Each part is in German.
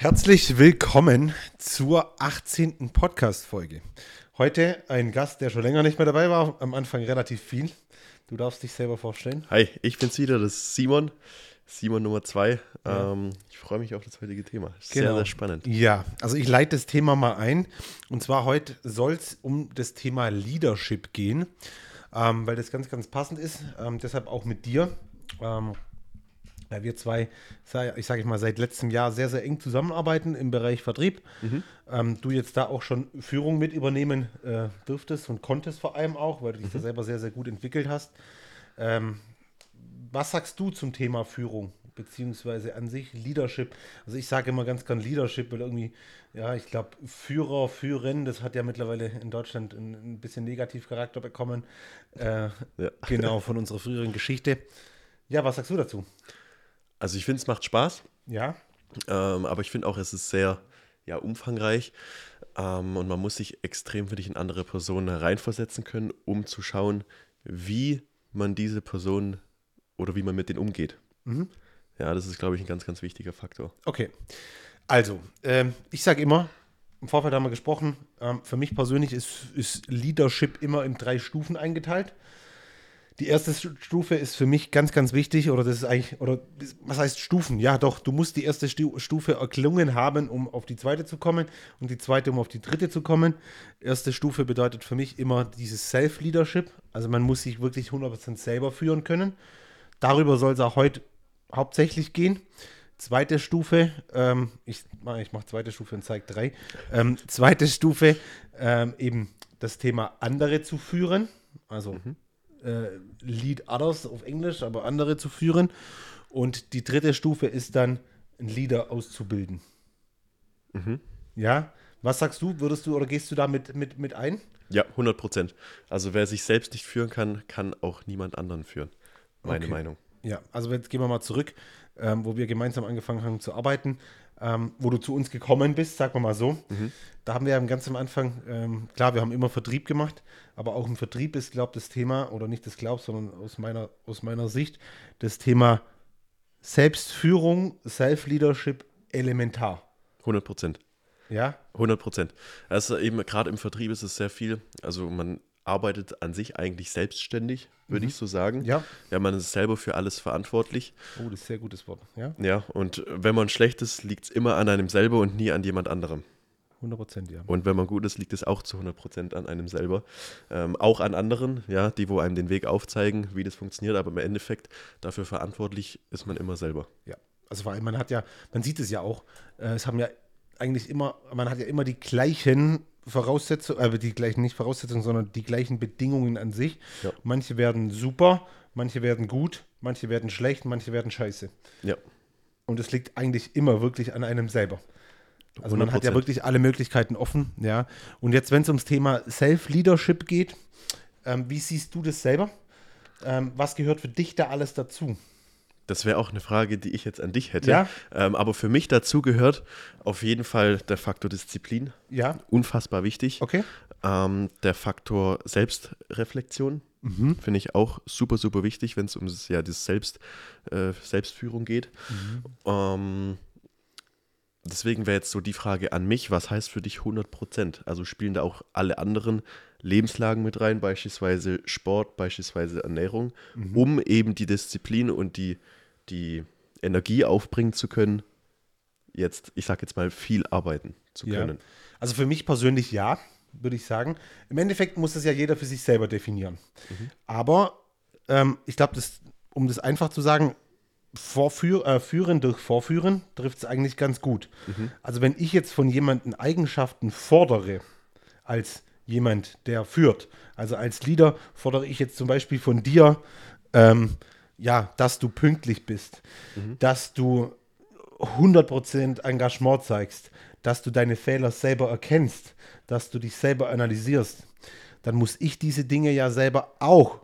Herzlich willkommen zur 18. Podcast-Folge. Heute ein Gast, der schon länger nicht mehr dabei war, am Anfang relativ viel. Du darfst dich selber vorstellen. Hi, ich bin's wieder, das ist Simon. Simon Nummer zwei. Ja. Ähm, ich freue mich auf das heutige Thema. Sehr, genau. sehr spannend. Ja, also ich leite das Thema mal ein. Und zwar heute soll es um das Thema Leadership gehen, ähm, weil das ganz, ganz passend ist. Ähm, deshalb auch mit dir. Ja, wir zwei, ich sage ich mal, seit letztem Jahr sehr, sehr eng zusammenarbeiten im Bereich Vertrieb. Mhm. Ähm, du jetzt da auch schon Führung mit übernehmen äh, dürftest und konntest vor allem auch, weil du dich mhm. da selber sehr, sehr gut entwickelt hast. Ähm, was sagst du zum Thema Führung? Beziehungsweise an sich Leadership. Also ich sage immer ganz gern Leadership, weil irgendwie, ja, ich glaube, Führer, Führerin, das hat ja mittlerweile in Deutschland ein, ein bisschen Negativcharakter bekommen. Äh, ja. Genau, von unserer früheren Geschichte. Ja, was sagst du dazu? Also ich finde, es macht Spaß. Ja. Ähm, aber ich finde auch, es ist sehr ja, umfangreich. Ähm, und man muss sich extrem für dich in andere Personen reinversetzen können, um zu schauen, wie man diese Person oder wie man mit denen umgeht. Mhm. Ja, das ist, glaube ich, ein ganz, ganz wichtiger Faktor. Okay. Also, ähm, ich sage immer, im Vorfeld haben wir gesprochen, ähm, für mich persönlich ist, ist Leadership immer in drei Stufen eingeteilt. Die erste Stufe ist für mich ganz, ganz wichtig, oder das ist eigentlich, oder was heißt Stufen? Ja, doch, du musst die erste Stufe erklungen haben, um auf die zweite zu kommen und die zweite, um auf die dritte zu kommen. Erste Stufe bedeutet für mich immer dieses Self-Leadership, also man muss sich wirklich 100% selber führen können. Darüber soll es auch heute hauptsächlich gehen. Zweite Stufe, ähm, ich, ich mache zweite Stufe und zeige drei. Ähm, zweite Stufe, ähm, eben das Thema andere zu führen, also mhm äh, Lead Others auf Englisch, aber andere zu führen. Und die dritte Stufe ist dann, einen Leader auszubilden. Mhm. Ja, was sagst du? Würdest du oder gehst du da mit, mit, mit ein? Ja, 100 Prozent. Also wer sich selbst nicht führen kann, kann auch niemand anderen führen. Meine okay. Meinung. Ja, also jetzt gehen wir mal zurück, ähm, wo wir gemeinsam angefangen haben zu arbeiten ähm, wo du zu uns gekommen bist, sagen wir mal so. Mhm. Da haben wir ja ganz am Anfang, ähm, klar, wir haben immer Vertrieb gemacht, aber auch im Vertrieb ist, glaube ich, das Thema, oder nicht das glaub, sondern aus meiner, aus meiner Sicht, das Thema Selbstführung, Self-Leadership elementar. 100 Prozent. Ja? 100 Prozent. Also eben gerade im Vertrieb ist es sehr viel, also man arbeitet an sich eigentlich selbstständig, würde mhm. ich so sagen. Ja. Ja, man ist selber für alles verantwortlich. Oh, das ist ein sehr gutes Wort. Ja, ja und wenn man schlecht ist, liegt es immer an einem selber und nie an jemand anderem. 100 Prozent, ja. Und wenn man gut ist, liegt es auch zu 100 Prozent an einem selber. Ähm, auch an anderen, ja, die, wo einem den Weg aufzeigen, wie das funktioniert, aber im Endeffekt dafür verantwortlich ist man immer selber. Ja, also vor allem, man hat ja, man sieht es ja auch, äh, es haben ja eigentlich immer, man hat ja immer die gleichen Voraussetzungen, äh, die gleichen, nicht Voraussetzungen, sondern die gleichen Bedingungen an sich. Ja. Manche werden super, manche werden gut, manche werden schlecht, manche werden scheiße. Ja. Und es liegt eigentlich immer wirklich an einem selber. Also 100%. man hat ja wirklich alle Möglichkeiten offen, ja. Und jetzt, wenn es ums Thema Self-Leadership geht, ähm, wie siehst du das selber? Ähm, was gehört für dich da alles dazu? Das wäre auch eine Frage, die ich jetzt an dich hätte. Ja? Ähm, aber für mich dazu gehört auf jeden Fall der Faktor Disziplin. Ja. Unfassbar wichtig. Okay. Ähm, der Faktor Selbstreflexion mhm. finde ich auch super, super wichtig, wenn es um das, ja, das Selbst, äh, Selbstführung geht. Mhm. Ähm, deswegen wäre jetzt so die Frage an mich, was heißt für dich 100 Prozent? Also spielen da auch alle anderen Lebenslagen mit rein, beispielsweise Sport, beispielsweise Ernährung, mhm. um eben die Disziplin und die die Energie aufbringen zu können, jetzt, ich sag jetzt mal, viel arbeiten zu können. Ja. Also für mich persönlich ja, würde ich sagen. Im Endeffekt muss das ja jeder für sich selber definieren. Mhm. Aber ähm, ich glaube, um das einfach zu sagen, Vorführ, äh, führen durch Vorführen trifft es eigentlich ganz gut. Mhm. Also wenn ich jetzt von jemandem Eigenschaften fordere, als jemand, der führt, also als Leader fordere ich jetzt zum Beispiel von dir, ähm, ja, dass du pünktlich bist, mhm. dass du 100% Engagement zeigst, dass du deine Fehler selber erkennst, dass du dich selber analysierst, dann muss ich diese Dinge ja selber auch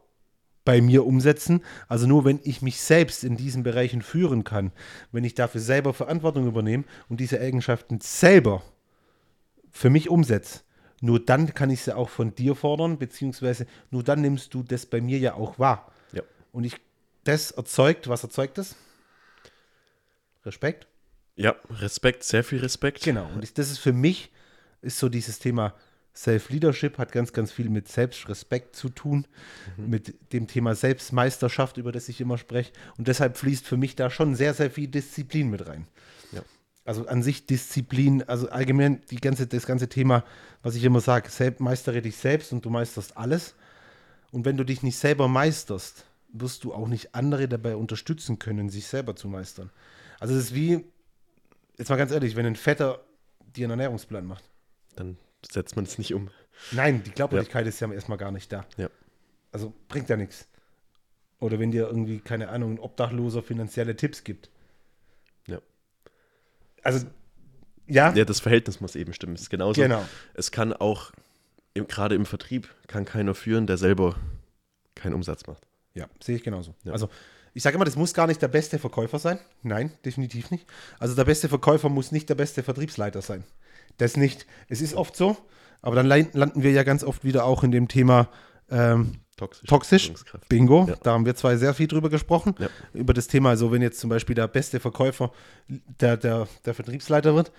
bei mir umsetzen. Also nur wenn ich mich selbst in diesen Bereichen führen kann, wenn ich dafür selber Verantwortung übernehme und diese Eigenschaften selber für mich umsetze, nur dann kann ich sie auch von dir fordern, beziehungsweise nur dann nimmst du das bei mir ja auch wahr. Ja. Und ich das erzeugt, was erzeugt es? Respekt. Ja, Respekt, sehr viel Respekt. Genau. Und das ist für mich, ist so dieses Thema Self-Leadership, hat ganz, ganz viel mit Selbstrespekt zu tun, Mhm. mit dem Thema Selbstmeisterschaft, über das ich immer spreche. Und deshalb fließt für mich da schon sehr, sehr viel Disziplin mit rein. Ja. Also an sich Disziplin, also allgemein die ganze, das ganze Thema, was ich immer sage, meistere dich selbst und du meisterst alles. Und wenn du dich nicht selber meisterst, wirst du auch nicht andere dabei unterstützen können, sich selber zu meistern. Also es ist wie, jetzt mal ganz ehrlich, wenn ein Vetter dir einen Ernährungsplan macht. Dann setzt man es nicht um. Nein, die Glaubwürdigkeit ist ja erstmal gar nicht da. Ja. Also bringt ja nichts. Oder wenn dir irgendwie, keine Ahnung, ein Obdachloser finanzielle Tipps gibt. Ja. Also, ja, Ja, das Verhältnis muss eben stimmen. Es ist genauso. genau. Es kann auch, gerade im Vertrieb, kann keiner führen, der selber keinen Umsatz macht. Ja, sehe ich genauso. Ja. Also, ich sage immer, das muss gar nicht der beste Verkäufer sein. Nein, definitiv nicht. Also, der beste Verkäufer muss nicht der beste Vertriebsleiter sein. Das nicht. Es ist oft so, aber dann landen wir ja ganz oft wieder auch in dem Thema ähm, Toxisch. Toxisch. Bingo. Ja. Da haben wir zwei sehr viel drüber gesprochen. Ja. Über das Thema, also wenn jetzt zum Beispiel der beste Verkäufer der, der, der Vertriebsleiter wird,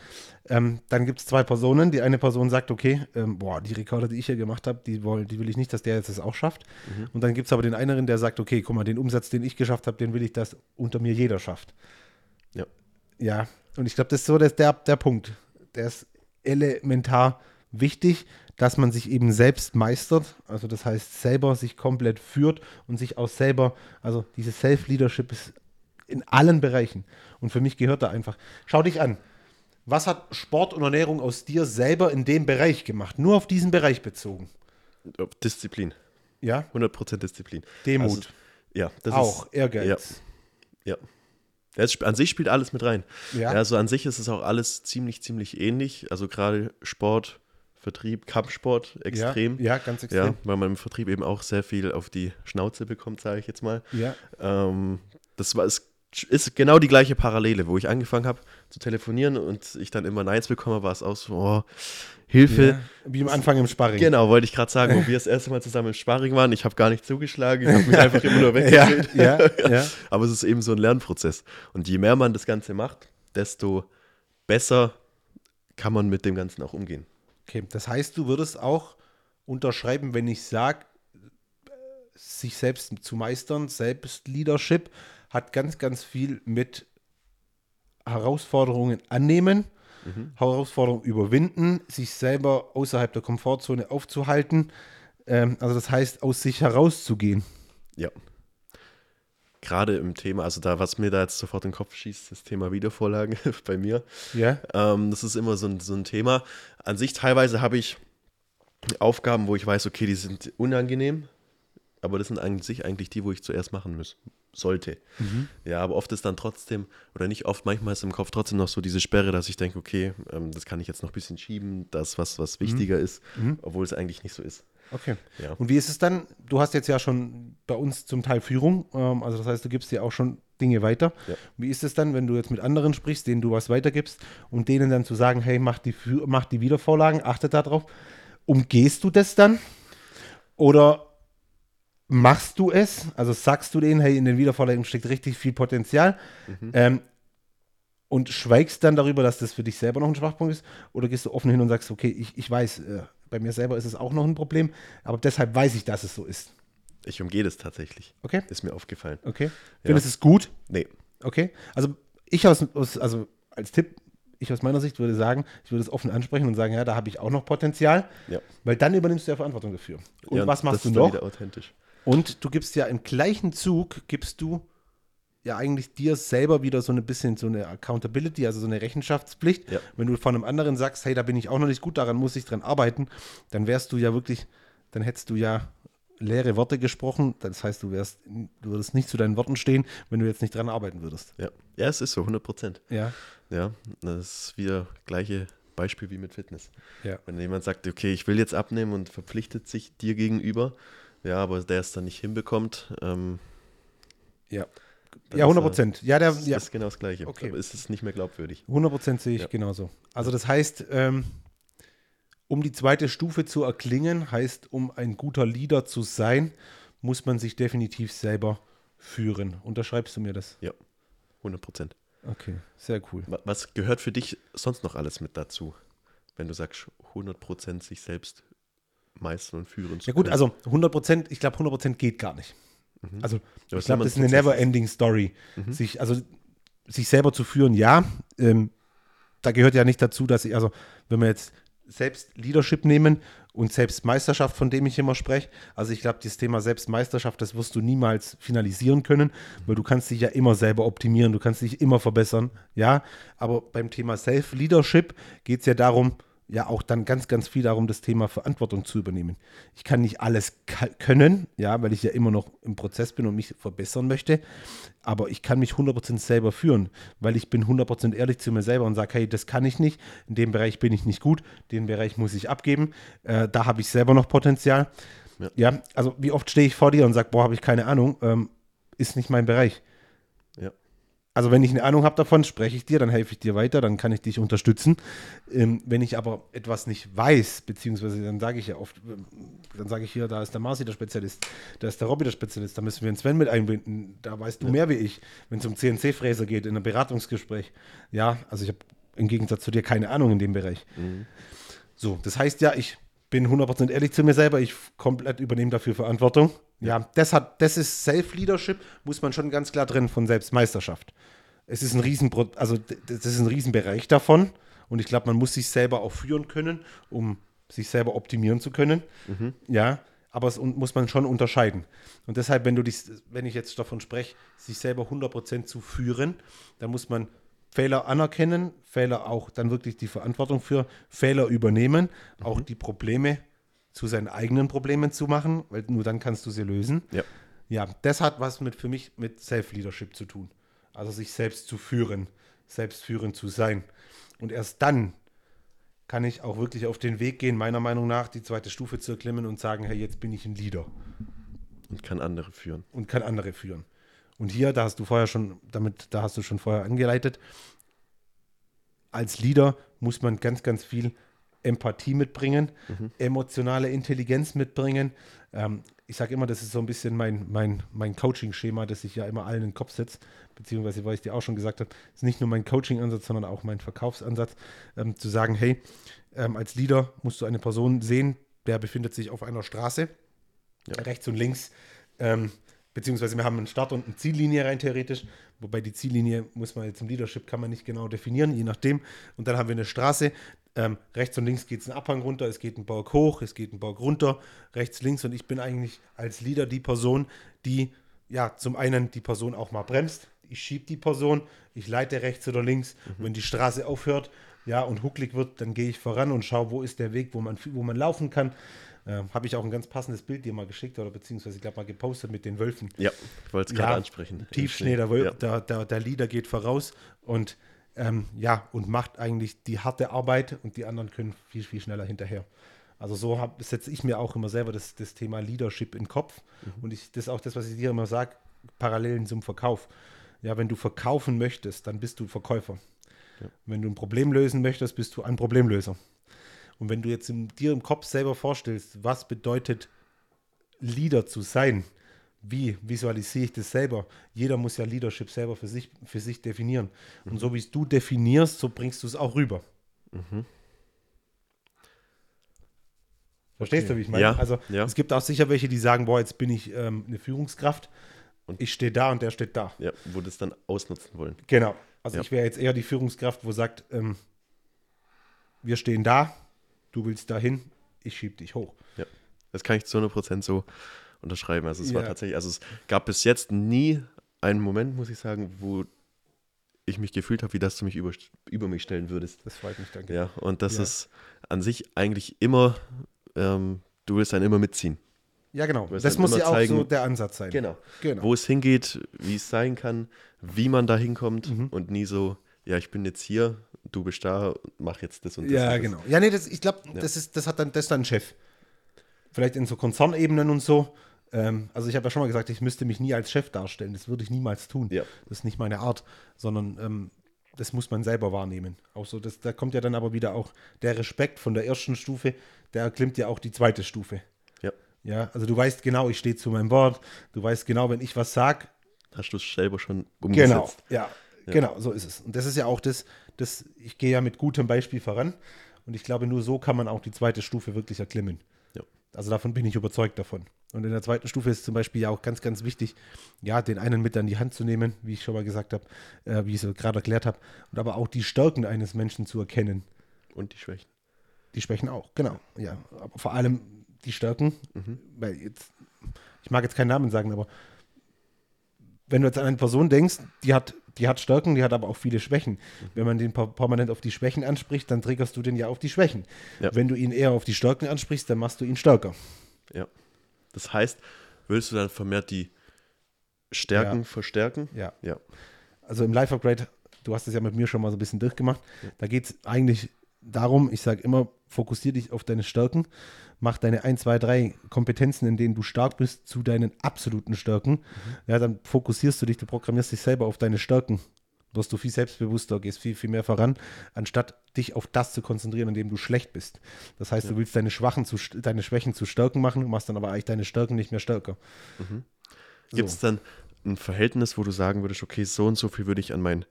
ähm, dann gibt es zwei Personen. Die eine Person sagt, okay, ähm, boah, die Rekorde, die ich hier gemacht habe, die, die will ich nicht, dass der jetzt das auch schafft. Mhm. Und dann gibt es aber den anderen, der sagt, okay, guck mal, den Umsatz, den ich geschafft habe, den will ich, dass unter mir jeder schafft. Ja. Ja, und ich glaube, das ist so das, der, der Punkt. Der ist elementar wichtig, dass man sich eben selbst meistert. Also das heißt, selber sich komplett führt und sich auch selber, also dieses Self-Leadership ist in allen Bereichen. Und für mich gehört da einfach. Schau dich an. Was hat Sport und Ernährung aus dir selber in dem Bereich gemacht? Nur auf diesen Bereich bezogen. Disziplin. Ja? 100% Disziplin. Demut. Also, ja, das auch. ist. Ehrgeiz. Ja. Das sp- an sich spielt alles mit rein. Ja. Also an sich ist es auch alles ziemlich, ziemlich ähnlich. Also gerade Sport, Vertrieb, Kampfsport extrem. Ja, ja ganz Ja, extrem. weil man im Vertrieb eben auch sehr viel auf die Schnauze bekommt, sage ich jetzt mal. Ja. Ähm, das war, es ist genau die gleiche Parallele, wo ich angefangen habe zu telefonieren und ich dann immer Neins bekomme, war es auch so, oh, Hilfe. ja. Wie am Anfang im Sparring. Genau, wollte ich gerade sagen, wo wir das erste Mal zusammen im Sparring waren. Ich habe gar nicht zugeschlagen, ich habe mich einfach immer nur Ja, weggedreht. ja, ja. Aber es ist eben so ein Lernprozess. Und je mehr man das Ganze macht, desto besser kann man mit dem Ganzen auch umgehen. Okay, das heißt, du würdest auch unterschreiben, wenn ich sage, sich selbst zu meistern, Selbstleadership hat ganz, ganz viel mit Herausforderungen annehmen, Herausforderungen überwinden, sich selber außerhalb der Komfortzone aufzuhalten. Ähm, also das heißt, aus sich herauszugehen. Ja. Gerade im Thema, also da, was mir da jetzt sofort in den Kopf schießt, das Thema Wiedervorlagen bei mir. Ja, Ähm, das ist immer so ein, so ein Thema. An sich teilweise habe ich Aufgaben, wo ich weiß, okay, die sind unangenehm, aber das sind an sich eigentlich die, wo ich zuerst machen muss, sollte. Ja, aber oft ist dann trotzdem, oder nicht oft, manchmal ist im Kopf trotzdem noch so diese Sperre, dass ich denke, okay, ähm, das kann ich jetzt noch ein bisschen schieben, das, was, was wichtiger ist, obwohl es eigentlich nicht so ist. Okay. Ja. Und wie ist es dann? Du hast jetzt ja schon bei uns zum Teil Führung, ähm, also das heißt, du gibst dir auch schon Dinge weiter. Ja. Wie ist es dann, wenn du jetzt mit anderen sprichst, denen du was weitergibst und denen dann zu sagen, hey, mach die, mach die Wiedervorlagen, achte darauf. Umgehst du das dann? Oder machst du es? Also sagst du denen, hey, in den Wiedervorlagen steckt richtig viel Potenzial ähm, und schweigst dann darüber, dass das für dich selber noch ein Schwachpunkt ist? Oder gehst du offen hin und sagst, okay, ich, ich weiß, äh, bei mir selber ist es auch noch ein Problem, aber deshalb weiß ich, dass es so ist. Ich umgehe das tatsächlich. Okay? Ist mir aufgefallen. Okay. Findest du es gut? Nee. Okay. Also ich aus, aus, also als Tipp, ich aus meiner Sicht würde sagen, ich würde es offen ansprechen und sagen, ja, da habe ich auch noch Potenzial, Ja. weil dann übernimmst du ja Verantwortung dafür. Und ja, was machst das du ist noch? wieder authentisch. Und du gibst ja im gleichen Zug, gibst du ja eigentlich dir selber wieder so ein bisschen so eine Accountability, also so eine Rechenschaftspflicht. Ja. Wenn du von einem anderen sagst, hey, da bin ich auch noch nicht gut, daran muss ich dran arbeiten, dann wärst du ja wirklich, dann hättest du ja leere Worte gesprochen. Das heißt, du wärst, du würdest nicht zu deinen Worten stehen, wenn du jetzt nicht dran arbeiten würdest. Ja. ja, es ist so, 100 Prozent. Ja. Ja, das ist wieder gleiche Beispiel wie mit Fitness. Ja. Wenn jemand sagt, okay, ich will jetzt abnehmen und verpflichtet sich dir gegenüber, ja, aber der es dann nicht hinbekommt, ähm, Ja. Ja, ist 100 er- Prozent. Ja, der, das ja, ist genau das Gleiche. Okay. Aber ist es nicht mehr glaubwürdig. 100 Prozent sehe ich Ja. genauso. Also das heißt, ähm, um die zweite Stufe zu erklingen, heißt, um ein guter Leader zu sein, muss man sich definitiv selber führen. Unterschreibst du mir das? Ja, 100 Prozent. Okay, sehr cool. Was gehört für dich sonst noch alles mit dazu, wenn du sagst, 100% sich selbst meistern und führen zu Ja gut, können? also 100%, ich glaube 100% geht gar nicht. Mhm. Also ich glaube, das ist eine never-ending Story. Mhm. Sich, also sich selber zu führen, ja. Ähm, da gehört ja nicht dazu, dass ich, also wenn wir jetzt selbst Leadership nehmen und Selbstmeisterschaft, von dem ich immer spreche. Also ich glaube, das Thema Selbstmeisterschaft, das wirst du niemals finalisieren können, weil du kannst dich ja immer selber optimieren, du kannst dich immer verbessern, ja. Aber beim Thema Self-Leadership geht es ja darum, ja auch dann ganz, ganz viel darum, das Thema Verantwortung zu übernehmen. Ich kann nicht alles können, ja, weil ich ja immer noch im Prozess bin und mich verbessern möchte, aber ich kann mich 100% selber führen, weil ich bin 100% ehrlich zu mir selber und sage, hey, das kann ich nicht, in dem Bereich bin ich nicht gut, den Bereich muss ich abgeben, äh, da habe ich selber noch Potenzial. Ja. ja. also wie oft stehe ich vor dir und sage, boah, habe ich keine Ahnung, ähm, ist nicht mein Bereich. Also wenn ich eine Ahnung habe davon, spreche ich dir, dann helfe ich dir weiter, dann kann ich dich unterstützen. Ähm, wenn ich aber etwas nicht weiß, beziehungsweise dann sage ich ja oft, dann sage ich hier, da ist der Marci der Spezialist, da ist der Robby der Spezialist, da müssen wir den Sven mit einbinden, da weißt du ja. mehr wie ich, wenn es um CNC-Fräser geht, in einem Beratungsgespräch. Ja, also ich habe im Gegensatz zu dir keine Ahnung in dem Bereich. Mhm. So, das heißt ja, ich bin 100% ehrlich zu mir selber, ich komplett übernehme dafür Verantwortung. Ja, das, hat, das ist Self-Leadership, muss man schon ganz klar drin von Selbstmeisterschaft. Es ist ein Riesen, also das ist ein Riesenbereich davon und ich glaube, man muss sich selber auch führen können, um sich selber optimieren zu können. Mhm. Ja, aber es muss man schon unterscheiden. Und deshalb, wenn du dich, wenn ich jetzt davon spreche, sich selber 100% zu führen, dann muss man Fehler anerkennen, Fehler auch dann wirklich die Verantwortung für Fehler übernehmen, mhm. auch die Probleme zu seinen eigenen Problemen zu machen, weil nur dann kannst du sie lösen. Ja. Ja, das hat was mit für mich mit Self-Leadership zu tun. Also sich selbst zu führen, selbstführend zu sein. Und erst dann kann ich auch wirklich auf den Weg gehen, meiner Meinung nach, die zweite Stufe zu erklimmen und sagen, hey, jetzt bin ich ein Leader. Und kann andere führen. Und kann andere führen. Und hier, da hast du vorher schon, damit, da hast du schon vorher angeleitet, als Leader muss man ganz, ganz viel Empathie mitbringen, mhm. emotionale Intelligenz mitbringen. Ähm, ich sage immer, das ist so ein bisschen mein, mein, mein Coaching-Schema, das ich ja immer allen in den Kopf setze, beziehungsweise, weil ich dir auch schon gesagt habe, ist nicht nur mein Coaching-Ansatz, sondern auch mein Verkaufsansatz, ähm, zu sagen, hey, ähm, als Leader musst du eine Person sehen, der befindet sich auf einer Straße, ja. rechts und links, ähm, beziehungsweise wir haben einen Start- und eine Ziellinie rein theoretisch, wobei die Ziellinie muss man jetzt im Leadership kann man nicht genau definieren, je nachdem. Und dann haben wir eine Straße, ähm, rechts und links geht es einen Abhang runter, es geht ein Berg hoch, es geht ein Berg runter, rechts, links. Und ich bin eigentlich als Leader die Person, die ja zum einen die Person auch mal bremst. Ich schiebe die Person, ich leite rechts oder links. Mhm. Wenn die Straße aufhört, ja, und hucklig wird, dann gehe ich voran und schaue, wo ist der Weg, wo man, wo man laufen kann. Äh, Habe ich auch ein ganz passendes Bild dir mal geschickt oder beziehungsweise, ich glaube, mal gepostet mit den Wölfen. Ja, ich wollte es gerade ja, ansprechen. Tiefschnee, der, ja. der, der, der Leader geht voraus und ähm, ja, und macht eigentlich die harte Arbeit und die anderen können viel, viel schneller hinterher. Also so setze ich mir auch immer selber das, das Thema Leadership in den Kopf. Mhm. Und ich, das ist auch das, was ich dir immer sage, Parallelen zum Verkauf. Ja, wenn du verkaufen möchtest, dann bist du Verkäufer. Ja. Wenn du ein Problem lösen möchtest, bist du ein Problemlöser. Und wenn du jetzt in, dir im Kopf selber vorstellst, was bedeutet Leader zu sein, wie visualisiere ich das selber? Jeder muss ja Leadership selber für sich, für sich definieren. Mhm. Und so wie es du definierst, so bringst du es auch rüber. Mhm. Verstehst okay. du, wie ich meine? Ja, also ja. es gibt auch sicher welche, die sagen, boah, jetzt bin ich ähm, eine Führungskraft und ich stehe da und der steht da. Ja, wo das dann ausnutzen wollen. Genau. Also ja. ich wäre jetzt eher die Führungskraft, wo sagt, ähm, wir stehen da, du willst dahin, ich schiebe dich hoch. Ja, das kann ich zu 100% so unterschreiben. Also es ja. war tatsächlich, also es gab bis jetzt nie einen Moment, muss ich sagen, wo ich mich gefühlt habe, wie das du mich über, über mich stellen würdest. Das freut mich, danke. Ja, und das ja. ist an sich eigentlich immer, ähm, du willst dann immer mitziehen. Ja, genau. Das muss ja auch zeigen, so der Ansatz sein. Genau. genau. Wo es hingeht, wie es sein kann, wie man da hinkommt mhm. und nie so, ja, ich bin jetzt hier, du bist da, mach jetzt das und das. Ja, und das. genau. Ja, nee, das, ich glaube, ja. das, das hat dann, das ist dann ein Chef. Vielleicht in so Konzernebenen und so. Ähm, also ich habe ja schon mal gesagt, ich müsste mich nie als Chef darstellen. Das würde ich niemals tun. Ja. Das ist nicht meine Art, sondern ähm, das muss man selber wahrnehmen. Auch so, das, da kommt ja dann aber wieder auch der Respekt von der ersten Stufe, der erklimmt ja auch die zweite Stufe. Ja. Ja, also du weißt genau, ich stehe zu meinem Wort. Du weißt genau, wenn ich was sage. Hast du es selber schon umgesetzt. Genau, ja. Ja. Genau, so ist es. Und das ist ja auch das, das, ich gehe ja mit gutem Beispiel voran. Und ich glaube, nur so kann man auch die zweite Stufe wirklich erklimmen. Ja. Also davon bin ich überzeugt davon. Und in der zweiten Stufe ist zum Beispiel ja auch ganz, ganz wichtig, ja, den einen mit an die Hand zu nehmen, wie ich schon mal gesagt habe, äh, wie ich es gerade erklärt habe, und aber auch die Stärken eines Menschen zu erkennen. Und die Schwächen. Die Schwächen auch, genau. Ja, aber vor allem die Stärken, weil jetzt, ich mag jetzt keinen Namen sagen, aber wenn du jetzt an eine Person denkst, die hat, die hat Stärken, die hat aber auch viele Schwächen. Wenn man den per- permanent auf die Schwächen anspricht, dann triggerst du den ja auf die Schwächen. Ja. Wenn du ihn eher auf die Stärken ansprichst, dann machst du ihn stärker. Ja. Das heißt, willst du dann vermehrt die Stärken Ja. verstärken? Ja. Ja. Also im Life Upgrade, du hast es ja mit mir schon mal so ein bisschen durchgemacht, da geht es eigentlich darum, ich sage immer, fokussier dich auf deine Stärken, mach deine 1, 2, 3 Kompetenzen, in denen du stark bist, zu deinen absoluten Stärken. Ja, dann fokussierst du dich, du programmierst dich selber auf deine Stärken. Wirst du viel selbstbewusster, gehst viel, viel mehr voran, anstatt dich auf das zu konzentrieren, in dem du schlecht bist. Das heißt, du willst deine Schwachen zu, deine Schwächen zu Stärken machen, machst dann aber eigentlich deine Stärken nicht mehr stärker. Gibt es dann ein Verhältnis, wo du sagen würdest, okay, so und so viel würde ich an meinen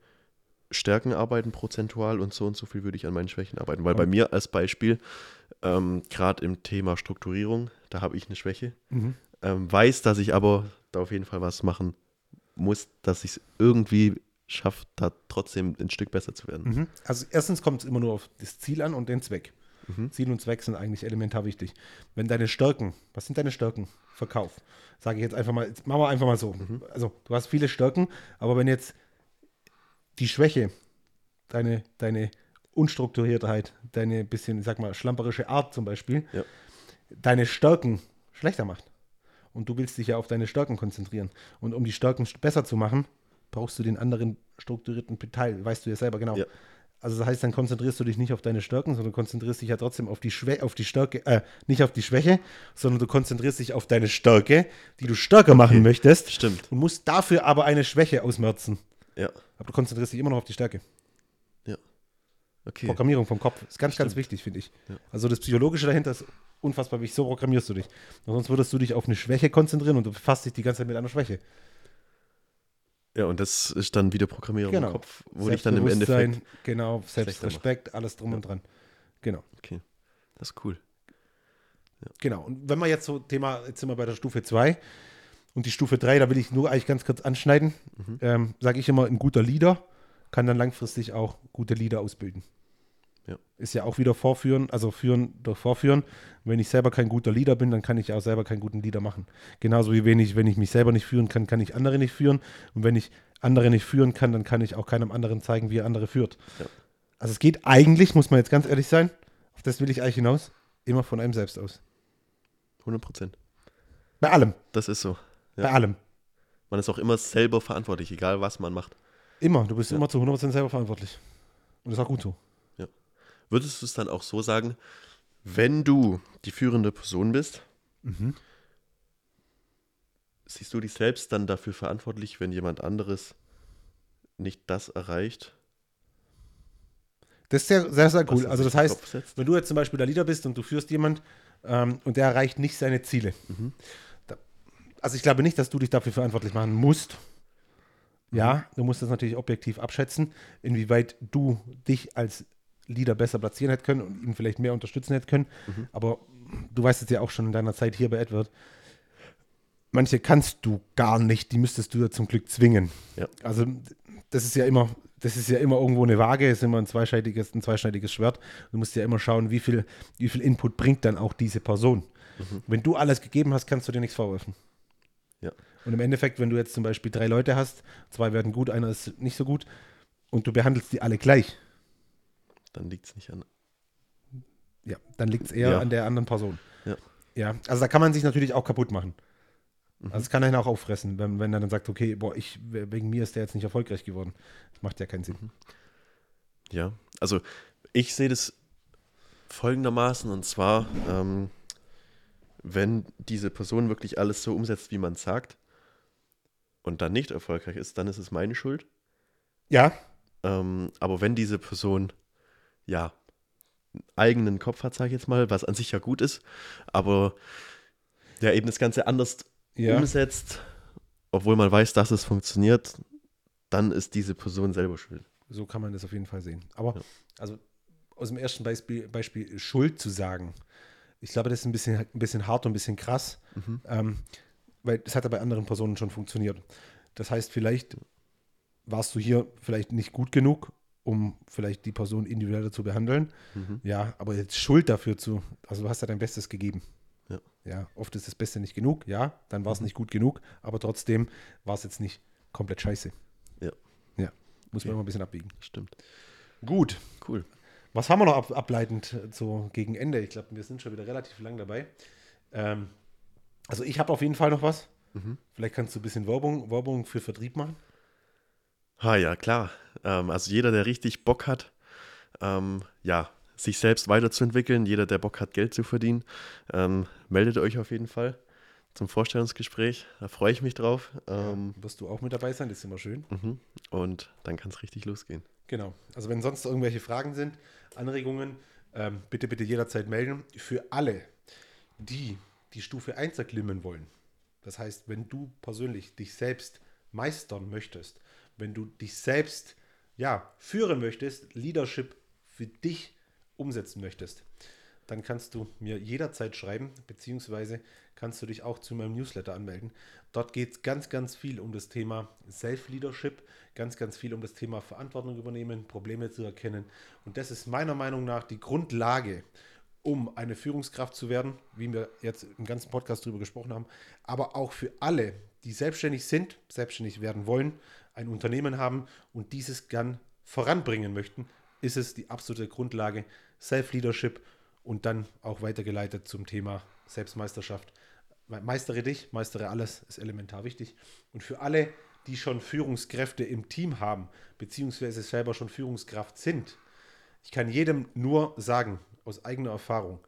Stärken arbeiten prozentual und so und so viel würde ich an meinen Schwächen arbeiten? Weil bei mir als Beispiel, ähm, gerade im Thema Strukturierung, da habe ich eine Schwäche, ähm, weiß, dass ich aber da auf jeden Fall was machen muss, dass ich es irgendwie schaffe, da trotzdem ein Stück besser zu werden. Mhm. Also erstens kommt es immer nur auf das Ziel an und den Zweck. Mhm. Ziel und Zweck sind eigentlich elementar wichtig. Wenn deine Stärken, was sind deine Stärken? Verkauf. Sage ich jetzt einfach mal, jetzt machen wir einfach mal so. Mhm. Also du hast viele Stärken, aber wenn jetzt die Schwäche, deine, deine Unstrukturiertheit, deine bisschen, ich sag mal, schlamperische Art zum Beispiel, Ja. deine Stärken schlechter macht. Und du willst dich ja auf deine Stärken konzentrieren. Und um die Stärken st- besser zu machen, brauchst du den anderen strukturierten Teil. Weißt du ja selber genau. Ja. Also das heißt, dann konzentrierst du dich nicht auf deine Stärken, sondern konzentrierst dich ja trotzdem auf die Schwäche, auf die Stärke, äh, nicht auf die Schwäche, sondern du konzentrierst dich auf deine Stärke, die du stärker machen möchtest. Stimmt. Und musst dafür aber eine Schwäche ausmerzen. Ja. Aber du konzentrierst dich immer noch auf die Stärke. Ja. Okay. Programmierung vom Kopf ist ganz, ganz wichtig, finde ich. Ja. Also das Psychologische dahinter ist unfassbar wichtig. So programmierst du dich. Und sonst würdest du dich auf eine Schwäche konzentrieren und du befasst dich die ganze Zeit mit einer Schwäche. Ja, und das ist dann wieder Programmierung Genau. im Kopf, wo ich dann im Endeffekt. Genau, Selbstrespekt, alles drum und dran. Genau. Okay. Das ist cool. Genau. Und wenn wir jetzt so Thema, jetzt sind wir bei der Stufe 2 und die Stufe 3, da will ich nur eigentlich ganz kurz anschneiden. Ähm, Sage ich immer, ein guter Leader kann dann langfristig auch gute Leader ausbilden. Ja. Ist ja auch wieder vorführen, also führen durch vorführen. Wenn ich selber kein guter Leader bin, dann kann ich auch selber keinen guten Leader machen. Genauso wie wenn ich, wenn ich mich selber nicht führen kann, kann ich andere nicht führen. Und wenn ich andere nicht führen kann, dann kann ich auch keinem anderen zeigen, wie er andere führt. Ja. Also es geht eigentlich, muss man jetzt ganz ehrlich sein, auf das will ich eigentlich hinaus, immer von einem selbst aus. 100 Prozent. Bei allem. Das ist so. Ja. Bei allem. Man ist auch immer selber verantwortlich, egal was man macht. Immer. Du bist immer zu 100% selber verantwortlich. Und das ist auch gut so. Würdest du es dann auch so sagen, wenn du die führende Person bist, Mhm. siehst du dich selbst dann dafür verantwortlich, wenn jemand anderes nicht das erreicht? Das ist sehr, sehr, sehr cool. Also das heißt, wenn du jetzt zum Beispiel der Leader bist und du führst jemand ähm, und der erreicht nicht seine Ziele. Mhm. Da, also ich glaube nicht, dass du dich dafür verantwortlich machen musst. Mhm. Ja, du musst das natürlich objektiv abschätzen, inwieweit du dich als Leader besser platzieren hätte können und ihn vielleicht mehr unterstützen hätte können. Mhm. Aber du weißt es ja auch schon in deiner Zeit hier bei Edward. Manche kannst du gar nicht, die müsstest du ja zum Glück zwingen. Ja. Also das ist ja immer, das ist ja immer irgendwo eine Waage, ist immer ein zweischneidiges, ein zweischneidiges Schwert. Du musst ja immer schauen, wie viel, wie viel Input bringt dann auch diese Person. Wenn du alles gegeben hast, kannst du dir nichts vorwerfen. Ja. Und im Endeffekt, wenn du jetzt zum Beispiel drei Leute hast, zwei werden gut, einer ist nicht so gut, und du behandelst die alle gleich, Dann liegt es nicht an. ja, dann liegt es eher Ja. an der anderen Person. Ja. Ja, also da kann man sich natürlich auch kaputt machen. Mhm. Also es kann einen auch auffressen, wenn, wenn er dann sagt, okay, boah, ich, wegen mir ist der jetzt nicht erfolgreich geworden. Das macht ja keinen Sinn. Mhm. Ja, also ich sehe das folgendermaßen und zwar, ähm, wenn diese Person wirklich alles so umsetzt, wie man sagt und dann nicht erfolgreich ist, dann ist es meine Schuld. Ja, Ähm, aber wenn diese Person ja eigenen Kopf hat, sage ich jetzt mal, was an sich ja gut ist, aber ja eben das Ganze anders ja. umsetzt, obwohl man weiß, dass es funktioniert, dann ist diese Person selber schuld. So kann man das auf jeden Fall sehen. Aber ja. also aus dem ersten Beispiel, Beispiel Schuld zu sagen, ich glaube, das ist ein bisschen, ein bisschen hart und ein bisschen krass, mhm. ähm, weil das hat ja bei anderen Personen schon funktioniert. Das heißt, vielleicht warst du hier vielleicht nicht gut genug, um vielleicht die Person individueller zu behandeln. Mhm. Ja, aber jetzt Schuld dafür zu, also du hast ja dein Bestes gegeben. Ja. ja oft ist das Beste nicht genug, ja, dann war es mhm. nicht gut genug, aber trotzdem war es jetzt nicht komplett scheiße. Ja. Ja, muss okay. man immer ein bisschen abbiegen. Stimmt. Gut. Cool. Was haben wir noch ab, ableitend so gegen Ende? Ich glaube, wir sind schon wieder relativ lang dabei. Ähm, also ich habe auf jeden Fall noch was. Mhm. Vielleicht kannst du ein bisschen Werbung, Werbung für Vertrieb machen. Ha, ja, klar. Ähm, also jeder, der richtig Bock hat, ähm, ja, sich selbst weiterzuentwickeln, jeder, der Bock hat, Geld zu verdienen, ähm, meldet euch auf jeden Fall zum Vorstellungsgespräch. Da freue ich mich drauf. Ähm, ja, wirst du auch mit dabei sein, das ist immer schön. Mhm. Und dann kann es richtig losgehen. Genau. Also wenn sonst irgendwelche Fragen sind, Anregungen, ähm, bitte, bitte jederzeit melden. Für alle, die die Stufe 1 erklimmen wollen, das heißt, wenn du persönlich dich selbst meistern möchtest, wenn du dich selbst ja, führen möchtest, Leadership für dich umsetzen möchtest, dann kannst du mir jederzeit schreiben, beziehungsweise kannst du dich auch zu meinem Newsletter anmelden. Dort geht es ganz, ganz viel um das Thema Self-Leadership, ganz, ganz viel um das Thema Verantwortung übernehmen, Probleme zu erkennen. Und das ist meiner Meinung nach die Grundlage, um eine Führungskraft zu werden, wie wir jetzt im ganzen Podcast darüber gesprochen haben, aber auch für alle, die selbstständig sind, selbstständig werden wollen, ein Unternehmen haben und dieses gern voranbringen möchten, ist es die absolute Grundlage Self-Leadership und dann auch weitergeleitet zum Thema Selbstmeisterschaft. Meistere dich, meistere alles, ist elementar wichtig. Und für alle, die schon Führungskräfte im Team haben, beziehungsweise selber schon Führungskraft sind, ich kann jedem nur sagen, aus eigener Erfahrung,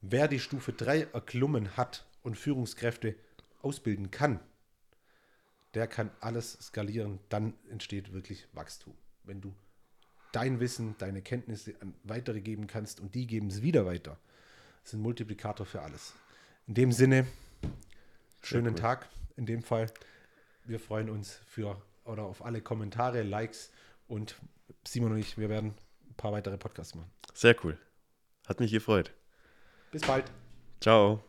wer die Stufe 3 erklommen hat und Führungskräfte ausbilden kann, der kann alles skalieren, dann entsteht wirklich Wachstum. Wenn du dein Wissen, deine Kenntnisse an weitere geben kannst und die geben es wieder weiter. Das ist ein Multiplikator für alles. In dem Sinne, schönen cool. Tag in dem Fall. Wir freuen uns für oder auf alle Kommentare, Likes und Simon und ich, wir werden ein paar weitere Podcasts machen. Sehr cool. Hat mich gefreut. Bis bald. Ciao.